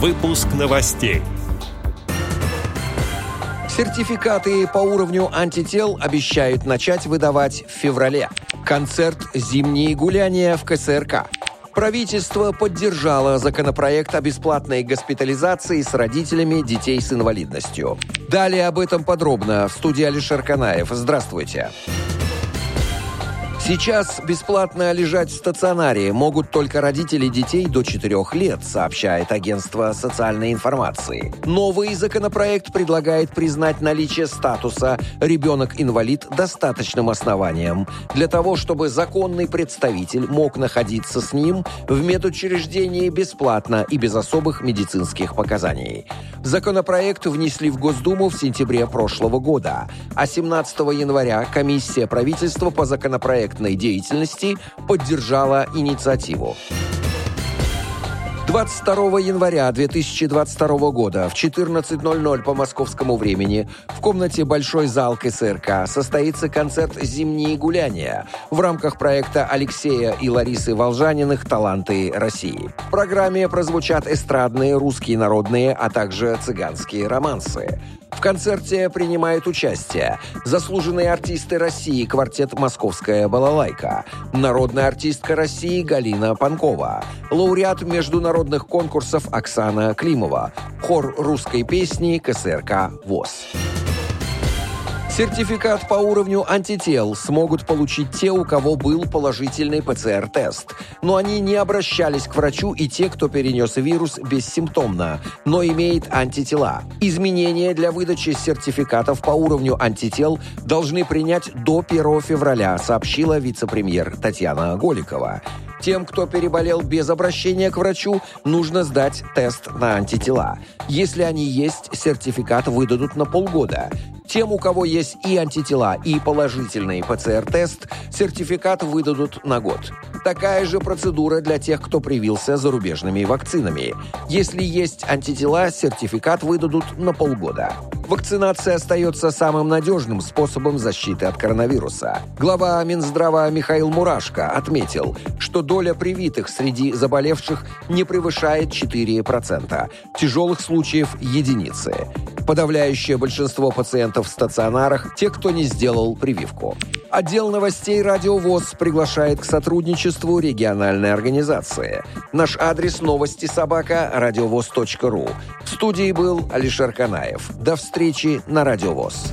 Выпуск новостей. Сертификаты по уровню антител обещают начать выдавать в феврале. Концерт «Зимние гуляния» в КСРК. Правительство поддержало законопроект о бесплатной госпитализации с родителями детей с инвалидностью. Далее об этом подробно в студии Алишер Канаев. Здравствуйте. Здравствуйте. Сейчас бесплатно лежать в стационаре могут только родители детей до 4 лет, сообщает агентство социальной информации. Новый законопроект предлагает признать наличие статуса «ребенок-инвалид» достаточным основанием для того, чтобы законный представитель мог находиться с ним в медучреждении бесплатно и без особых медицинских показаний. Законопроект внесли в Госдуму в сентябре прошлого года, а 17 января комиссия правительства по законопроекту проектной деятельности поддержала инициативу. 22 января 2022 года в 14.00 по московскому времени в комнате Большой зал КСРК состоится концерт «Зимние гуляния» в рамках проекта Алексея и Ларисы Волжаниных «Таланты России». В программе прозвучат эстрадные, русские народные, а также цыганские романсы. В концерте принимают участие заслуженные артисты России квартет «Московская балалайка», народная артистка России Галина Панкова, лауреат международных конкурсов Оксана Климова, хор русской песни КСРК ВОЗ. Сертификат по уровню антител смогут получить те, у кого был положительный ПЦР-тест. Но они не обращались к врачу и те, кто перенес вирус бессимптомно, но имеет антитела. Изменения для выдачи сертификатов по уровню антител должны принять до 1 февраля, сообщила вице-премьер Татьяна Голикова. Тем, кто переболел без обращения к врачу, нужно сдать тест на антитела. Если они есть, сертификат выдадут на полгода. Тем, у кого есть и антитела, и положительный ПЦР-тест, сертификат выдадут на год. Такая же процедура для тех, кто привился зарубежными вакцинами. Если есть антитела, сертификат выдадут на полгода. Вакцинация остается самым надежным способом защиты от коронавируса. Глава Минздрава Михаил Мурашко отметил, что доля привитых среди заболевших не превышает 4%. Тяжелых случаев – единицы. Подавляющее большинство пациентов в стационарах – те, кто не сделал прививку. Отдел новостей «Радио ВОЗ» приглашает к сотрудничеству региональной организации. Наш адрес новости собака – радиовоз.ру. В студии был Алишер Канаев. До встречи на «Радио ВОЗ».